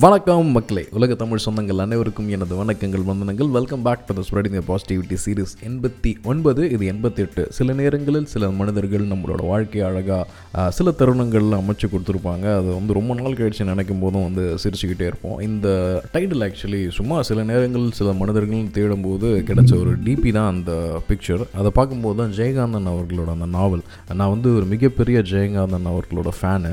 வணக்கம் மக்களே உலக தமிழ் சொந்தங்கள் அனைவருக்கும் எனது வணக்கங்கள் வந்தனங்கள். Welcome back to the spreading positivity series எண்பத்தி ஒன்பது. இது எண்பத்தி எட்டு. சில நேரங்களில் சில மனிதர்கள் நம்மளோட வாழ்க்கை அழகாக சில தருணங்களில் அமைச்சு கொடுத்துருப்பாங்க. அது வந்து ரொம்ப நாள் கழிச்சு நினைக்கும் போதும் வந்து சிரிச்சுக்கிட்டே இருப்போம். இந்த டைட்டில் ஆக்சுவலி சும்மா சில நேரங்களில் சில மனிதர்கள் தேடும்போது கிடைச்ச ஒரு டிபி தான் அந்த பிக்சர் அதை பார்க்கும்போது தான் ஜெயகாந்தன் அவர்களோட அந்த நாவல். நான் வந்து ஒரு மிகப்பெரிய ஜெயகாந்தன் அவர்களோட ஃபேனு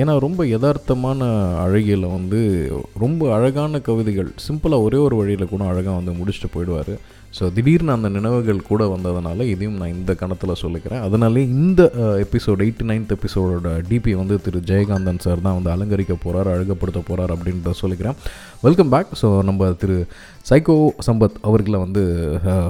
ஏன்னா ரொம்ப யதார்த்தமான அழகியில் வந்து ரொம்ப அழகான கவிதைகள் சிம்பிளாக ஒரே ஒரு வழியில் கூட அழகாக வந்து முடிச்சுட்டு போயிடுவார். ஸோ திடீர்னு அந்த நினைவுகள் கூட வந்ததுனால இதையும் நான் இந்த கணத்தில் சொல்லிக்கிறேன். அதனாலே இந்த எபிசோட் எயிட்டி நைன்த் எபிசோடோட டிபி வந்து திரு. ஜெயகாந்தன் சார் தான் வந்து அலங்கரிக்க போகிறார் அழகப்படுத்த போகிறார் அப்படின்றத சொல்லிக்கிறேன். வெல்கம் பேக் ஸோ நம்ம திரு. சைக்கோ சம்பத் அவர்களை வந்து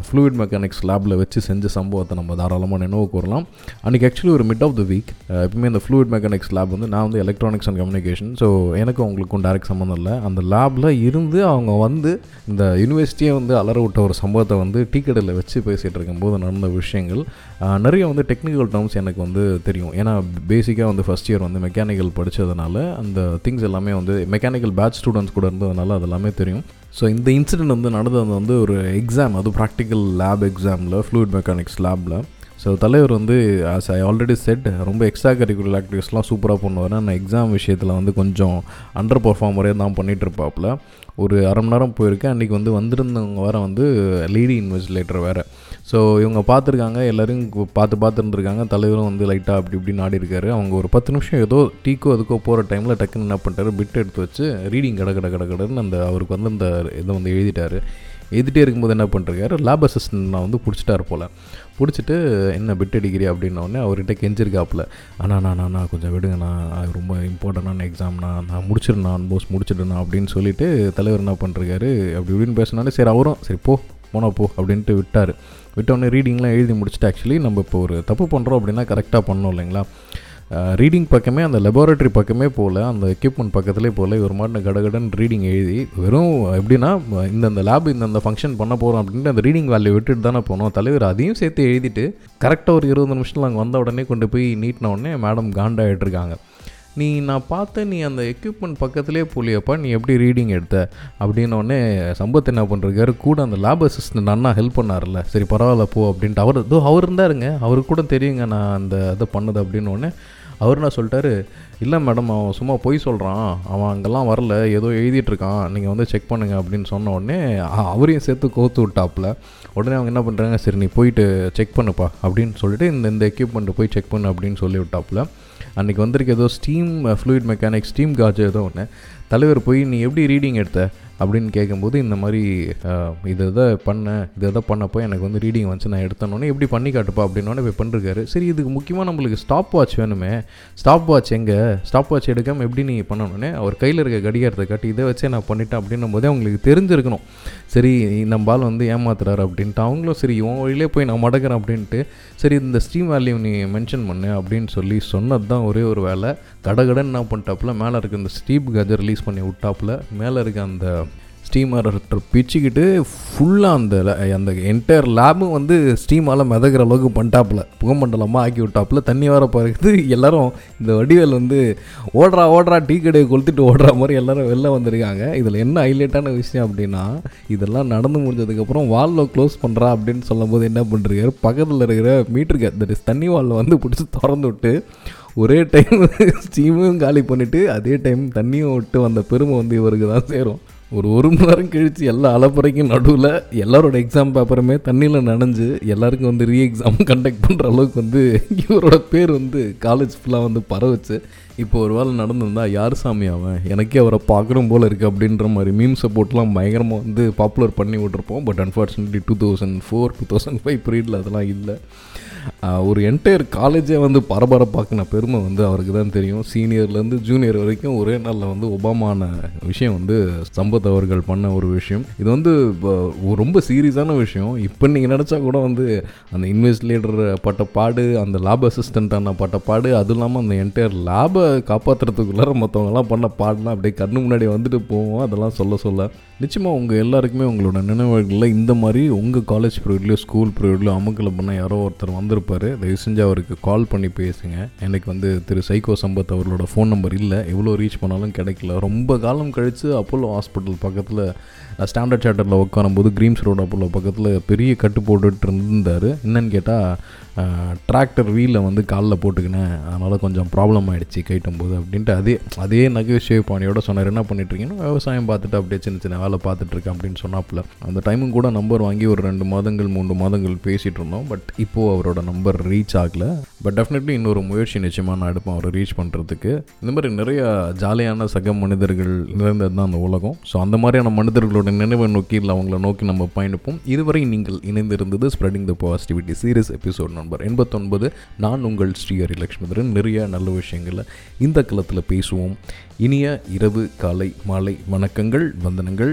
ஃப்ளூயிட் மெக்கானிக்ஸ் லேபில் வச்சு செஞ்ச சம்பவத்தை நம்ம தாராளமாக நினைவு கூறலாம். அன்றைக்கி ஆக்சுவலி ஒரு மிட் ஆஃப் த வீக் எப்பவுமே இந்த ஃப்ளூயிட் மெக்கானிக்ஸ் லேப் வந்து நான் வந்து எலக்ட்ரானிக்ஸ் அண்ட் கம்யூனிகேஷன் ஸோ எனக்கும் அவங்களுக்கும் டேரக்ட் சம்மந்தம் இல்லை. அந்த லேபில் இருந்து அவங்க வந்து இந்த யூனிவர்சிட்டியை வந்து அலற விட்ட ஒரு சம்பவத்தை வந்து டீ கடையில் வச்சு பேசிகிட்டு இருக்கும்போது நடந்த விஷயங்கள் நிறைய வந்து டெக்னிக்கல் டேர்ம்ஸ் எனக்கு வந்து தெரியும். ஏன்னா பேசிக்காக வந்து ஃபஸ்ட் இயர் வந்து மெக்கானிக்கல் படித்ததுனால அந்த திங்ஸ் எல்லாமே வந்து மெக்கானிக்கல் பேட்ச் ஸ்டூடெண்ட்ஸ் கூட இருந்ததுனால அது எல்லாமே தெரியும். ஸோ இந்த இன்சிடெண்ட் வந்து நடந்தது வந்து ஒரு எக்ஸாம் அது ப்ராக்டிக்கல் லேப் எக்ஸாமில் ஃப்ளூயிட் மெக்கானிக்ஸ் லேபில் ஸோ தலைவர் வந்து ஆஸ் ஐ ஆல்ரெடி செட் ரொம்ப எக்ஸ்ட்ரா கரிக்குலர் ஆக்டிவிட்டிஸ்லாம் சூப்பராக பண்ணுவார். நான் எக்ஸாம் விஷயத்தில் வந்து கொஞ்சம் அண்டர் பர்ஃபார்மரே தான் பண்ணிகிட்டு இருப்பாப்புல ஒரு அரை மணி நேரம் போயிருக்கேன். அன்றைக்கி வந்து வந்திருந்தவங்க வேறு வந்து லீடி இன்வெஸ்டிலேட்டர் வேறு. ஸோ இவங்க பார்த்துருக்காங்க. எல்லோரும் பார்த்து பார்த்துருந்துருக்காங்க. தலைவரும் வந்து லைட்டாக அப்படி இப்படி நாடி இருக்காரு. அவங்க ஒரு பத்து நிமிஷம் ஏதோ டீக்கோ அதுக்கோ போகிற டைமில் டக்குன்னு என்ன பண்ணிட்டாரு? பிட் எடுத்து வச்சு ரீடிங் கட கட கட கடன்னு அந்த அவருக்கு வந்து அந்த இதை வந்து எழுதிட்டார். எழுதிட்டே இருக்கும்போது என்ன பண்ணிருக்காரு? லேப் அசிஸ்டன்ட் நான் வந்து பிடிச்சிட்டாரு போல். பிடிச்சிட்டு என்ன பிட் அடிக்கிறி அப்படின்னோடனே அவர்கிட்ட கெஞ்சிருக்காப்புல. அண்ணா நான் நான் கொஞ்சம் விடுங்கண்ணா அது ரொம்ப இம்பார்ட்டண்டான எக்ஸாம்ண்ணா நான் முடிச்சிடுண்ணா ஆல்மோஸ்ட் முடிச்சிடுண்ணா அப்படின்னு சொல்லிட்டு தலைவர் என்ன பண்ணிருக்காரு அப்படி இப்படின்னு பேசினாலே சரி அவரும் சரி போ போனா போ அப்படின்ட்டு விட்டார். விட்டோடனே ரீடிங்லாம் எழுதி முடிச்சுட்டு ஆக்சுவலி நம்ம இப்போ ஒரு தப்பு பண்ணுறோம் அப்படின்னா கரெக்டாக பண்ணோம் இல்லைங்களா? ரீடிங் பக்கமே அந்த லெபார்ட்ரி பக்கமே போகல அந்த எக்யூப்மெண்ட் பக்கத்துலேயே போகல இவர் மாட்டின கடகடன் ரீடிங் எழுதி வெறும் எப்படின்னா இந்தந்த லேப் இந்தந்த ஃபங்க்ஷன் பண்ண போகிறோம் அப்படின்ட்டு அந்த ரீடிங் வேல்யூ விட்டுட்டு தானே போனோம். தலைவர் அதையும் சேர்த்து எழுதிட்டு கரெக்டாக ஒரு இருபது நிமிஷத்தில் அங்கே வந்த உடனே கொண்டு போய் நீட்டின உடனே மேடம் காண்டாகிட்டு இருக்காங்க நீ நான் பார்த்தேன் நீ அந்த எக்யூப்மெண்ட் பக்கத்துலேயே போலியப்பா நீ எப்படி ரீடிங் எடுத்த? அப்படின்னோடனே சம்பத் என்ன பண்ணுறாரு கூட அந்த லேப் அசிஸ்டன்ட் அண்ணா ஹெல்ப் பண்ணார்ல சரி பரவாயில்ல போ அப்படின்ட்டு. அவர் இதோ அவர் இருந்தாருங்க. அவருக்கு கூட தெரியுங்க நான் அந்த இதை பண்ணது அப்படின்னோடனே அவர் என்ன சொல்லிட்டாரு? இல்லை மேடம் அவன் சும்மா பொய் சொல்கிறான் அவன் அங்கெல்லாம் வரல. ஏதோ எழுதிட்டுருக்கான் நீங்கள் வந்து செக் பண்ணுங்க அப்படின்னு சொன்ன உடனே அவரையும் சேர்த்து கோத்து விட்டாப்புல. உடனே அவங்க என்ன பண்ணுறாங்க சரி நீ போயிட்டு செக் பண்ணுப்பா அப்படின்னு சொல்லிட்டு இந்த இந்த எக்யூப்மெண்ட்டை போய் செக் பண்ணு அப்படின்னு சொல்லி விட்டாப்புல. அன்றைக்கி வந்திருக்க ஏதோ steam fluid mechanic steam gauge ஏதோ ஒன்று தலைவர் போய் நீ எப்படி ரீடிங் எடுத்த? அப்படின்னு கேட்கும்போது இந்த மாதிரி இதை இதை பண்ணேன் இதை இதை பண்ணப்போ எனக்கு வந்து ரீடிங் வந்துச்சு நான் எடுத்தனோடனே எப்படி பண்ணி காட்டுப்பா? அப்படின்னோடனே போய் பண்ணிருக்காரு. சரி இதுக்கு முக்கியமாக நம்மளுக்கு ஸ்டாப் வாட்ச் வேணுமே. ஸ்டாப் வாட்ச் எங்கே? ஸ்டாப் வாட்ச் எடுக்காமல் எப்படி நீ பண்ணணுன்னே அவர் கையில் இருக்க கடிகாரத்தை காட்டி இதை வச்சே நான் பண்ணிட்டேன் அப்படின்னும் போதே அவங்களுக்கு தெரிஞ்சிருக்கணும். சரி நம்ம ஆள் வந்து ஏமாத்துறாரு அப்படின்ட்டு அவங்களும் சரி இவன் வழியிலே போய் நான் மடக்கிறேன் அப்படின்ட்டு சரி இந்த ஸ்ட்ரீம் வேல்யூ நீ மென்ஷன் பண்ணு அப்படின்னு சொல்லி சொன்னது தான் ஒரே ஒரு வேலை. கடகடன் என்ன பண்ணிட்டாப்புல மேலே இருக்க இந்த ஸ்டீப் கஜர் ரிலீஸ் பண்ணி விட்டாப்புல மேலே இருக்க அந்த ஸ்டீமர் பிச்சுக்கிட்டு ஃபுல்லாக அந்த அந்த என்டையர் லேபும் வந்து ஸ்டீமால் மிதக்கிற அளவுக்கு பண்ணிட்டாப்புல. புகமண்டலமாக ஆக்கி விட்டாப்புல. தண்ணி வர பிறகு எல்லோரும் இந்த வடிவேல் வந்து ஓடுறா ஓடுறா டீ கடையை கொளுத்துட்டு ஓடுற மாதிரி எல்லோரும் வெளில வந்திருக்காங்க. இதில் என்ன ஹைலைட்டான விஷயம் அப்படின்னா இதெல்லாம் நடந்து முடிஞ்சதுக்கப்புறம் வாலில் க்ளோஸ் பண்ணுறா அப்படின்னு சொல்லும்போது என்ன பண்ணுறாரு பக்கத்தில் இருக்கிற மீட்டருக்கு தட் இஸ் தண்ணி வாலில் வந்து பிடிச்சி திறந்து விட்டு ஒரே டைம் ஸ்டீமும் காலி பண்ணிவிட்டு அதே டைம் தண்ணியும் விட்டு வந்த பெருமை வந்து இவருக்கு தான் சேரும். ஒரு ஒரு மணி நேரம் கழித்து எல்லா அலப்பறைக்கும் நடுவில் எல்லாரோட எக்ஸாம் பேப்பருமே தண்ணியில் நனைஞ்சு எல்லாருக்கும் வந்து ரீ எக்ஸாம் கண்டக்ட் பண்ணுற அளவுக்கு வந்து இவரோட பேர் வந்து காலேஜ் ஃபுல்லாக வந்து பரவச்சு. இப்போ ஒரு வேளை நடந்திருந்தா யார் சாமி அவன்? எனக்கே அவரை பார்க்குறோம் போல இருக்குது அப்படின்ற மாதிரி மீம் சப்போர்ட்லாம் பயங்கரமாக வந்து பாப்புலர் பண்ணி விட்ருப்போம் but unfortunately two thousand four two thousand five பீரியடில் அதெல்லாம் இல்லை. ஒரு என்டையர் காலேஜே வந்து பரபரப்பாக்கின பெருமை வந்து அவருக்கு தான் தெரியும். சீனியர்லேருந்து ஜூனியர் வரைக்கும் ஒரே நாளில் வந்து ஒபாமான விஷயம் வந்து சம்பத் அவர்கள் பண்ண ஒரு விஷயம். இது வந்து இப்போ ரொம்ப சீரியஸான விஷயம். இப்போ நீங்கள் நினச்சா கூட வந்து அந்த இன்வெஸ்டிலேட்டர் பட்ட பாடு அந்த லேப் அசிஸ்டண்ட்டான பட்ட பாடு அதுவும் இல்லாமல் அந்த என்டையர் லேபை காப்பாற்றுறதுக்குள்ளார மற்றவங்கலாம் பண்ண பாடலாம் அப்படியே கண்ணு முன்னாடி வந்துட்டு போவோம். அதெல்லாம் சொல்ல சொல்ல. நிச்சயமாக உங்கள் எல்லாருக்குமே உங்களோட நினைவுகளில் இந்த மாதிரி உங்கள் காலேஜ் பீரியட்லையோ ஸ்கூல் பீரியட்லையோ அமுக்கில் பண்ண யாரோ ஒருத்தர் வந்திருப்பார். தயவு செஞ்சு அவருக்கு கால் பண்ணி பேசுங்க. எனக்கு வந்து திரு சைகோ சம்பத் அவர்களோட ஃபோன் நம்பர் இல்லை. எவ்வளோ ரீச் பண்ணாலும் கிடைக்கல. ரொம்ப காலம் கழித்து அப்போலோ ஹாஸ்பிட்டல் பக்கத்தில் ஸ்டாண்டர்ட் சார்ட்டரில் உட்காரும்போது க்ரீம்ஸ் ரோடு அப்போலோ பக்கத்தில் பெரிய கட்டு போட்டுட்டு இருந்தார் என்னன்னு கேட்டால் டிராக்டர் வீலில் வந்து காலில் போட்டுக்கினேன். அதனால் கொஞ்சம் ப்ராப்ளம் ஆகிடுச்சு கைட்டும் போது அப்படின்ட்டு அதே அதே நகைச்சுவை பாணியோட சொன்னார். என்ன பண்ணிட்டுருக்கீங்கன்னா விவசாயம் பார்த்துட்டு அப்படியே சின்ன சின்ன வேலை பார்த்துட்ருக்கேன் அப்படின்னு சொன்னாப்புல. அந்த டைமும் கூட நம்பர் வாங்கி ஒரு ரெண்டு மாதங்கள் மூன்று மாதங்கள் பேசிகிட்டு இருந்தோம். பட் இப்போது அவரோட நம்பர் ரீச் ஆகலை. பட் டெஃபினெட்லி இன்னொரு முயற்சி நிச்சயமாக நான் எடுப்பேன் அவரை ரீச் பண்ணுறதுக்கு இந்த மாதிரி நிறைய ஜாலியான சக மனிதர்கள் நிறைந்தது தான் அந்த உலகம். ஸோ அந்த மாதிரியான மனிதர்களோட நினைவை நோக்கி இல்லை அவங்கள நோக்கி நம்ம பயணிப்போம். இதுவரை நீங்கள் இணைந்திருந்தது spreading the positivity serious episode number எண்பத்தொன்பது. நான் உங்கள் ஸ்ரீஹரி லக்ஷ்மிதரன் நிறைய நல்ல விஷயங்களை இந்த களத்தில் பேசுவோம். இனிய இரவு காலை மாலை வணக்கங்கள் வந்தனங்கள்.